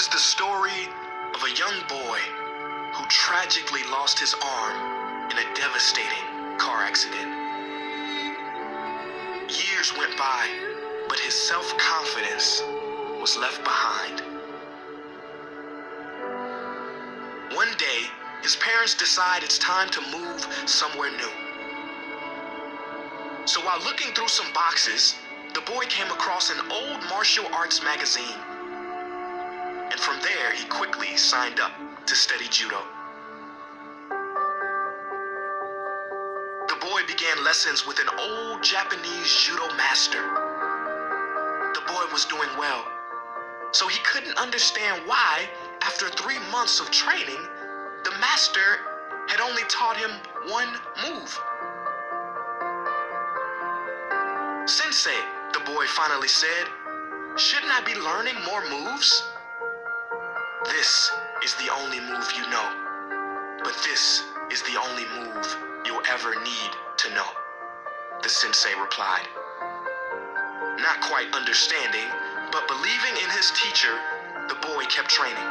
is the story of a young boy who tragically lost his arm in a devastating car accident. Years went by, but his self confidence was left behind. One day, his parents decide it's time to move somewhere new. So while looking through some boxes, the boy came across an old martial arts magazine. And from there, he quickly signed up to study judo. The boy began lessons with an old Japanese judo master. The boy was doing well, so he couldn't understand why, after three months of training, the master had only taught him one move. Sensei, the boy finally said, shouldn't I be learning more moves? This is the only move you know, but this is the only move you'll ever need to know, the sensei replied. Not quite understanding, but believing in his teacher, the boy kept training.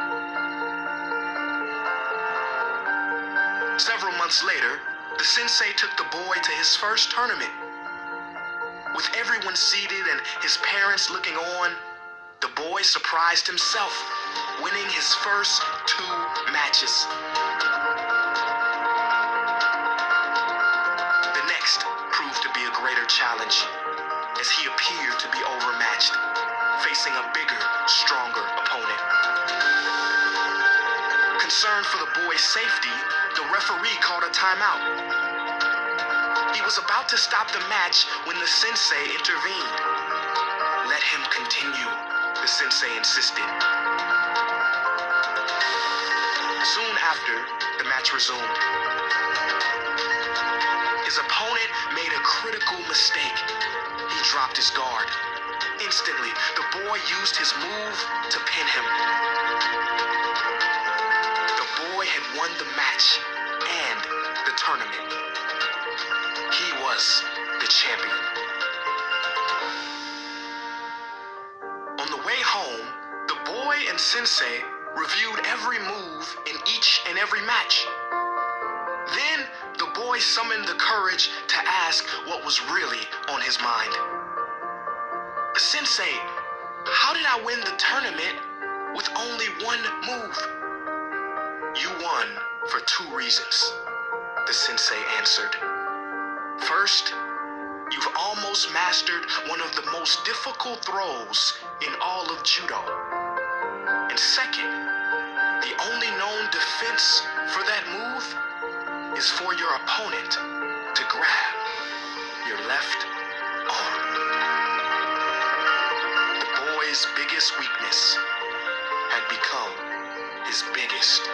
Several months later, the sensei took the boy to his first tournament. With everyone seated and his parents looking on, the boy surprised himself, winning his first two matches. The next proved to be a greater challenge, as he appeared to be overmatched, facing a bigger, stronger opponent. Concerned for the boy's safety, the referee called a timeout. He was about to stop the match when the sensei intervened. Let him continue, the sensei insisted. Soon after, the match resumed. His opponent made a critical mistake. He dropped his guard. Instantly, the boy used his move to pin him. The boy had won the match and the tournament. He was the champion. On the way home, the boy and Sensei reviewed every move in each and every match. Then the boy summoned the courage to ask what was really on his mind. Sensei, how did I win the tournament with only one move? You won for two reasons, the sensei answered. First, you've almost mastered one of the most difficult throws in all of judo. And second, the only known defense for that move is for your opponent to grab your left arm. The boy's biggest weakness had become his biggest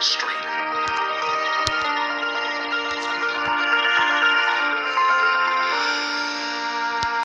strength.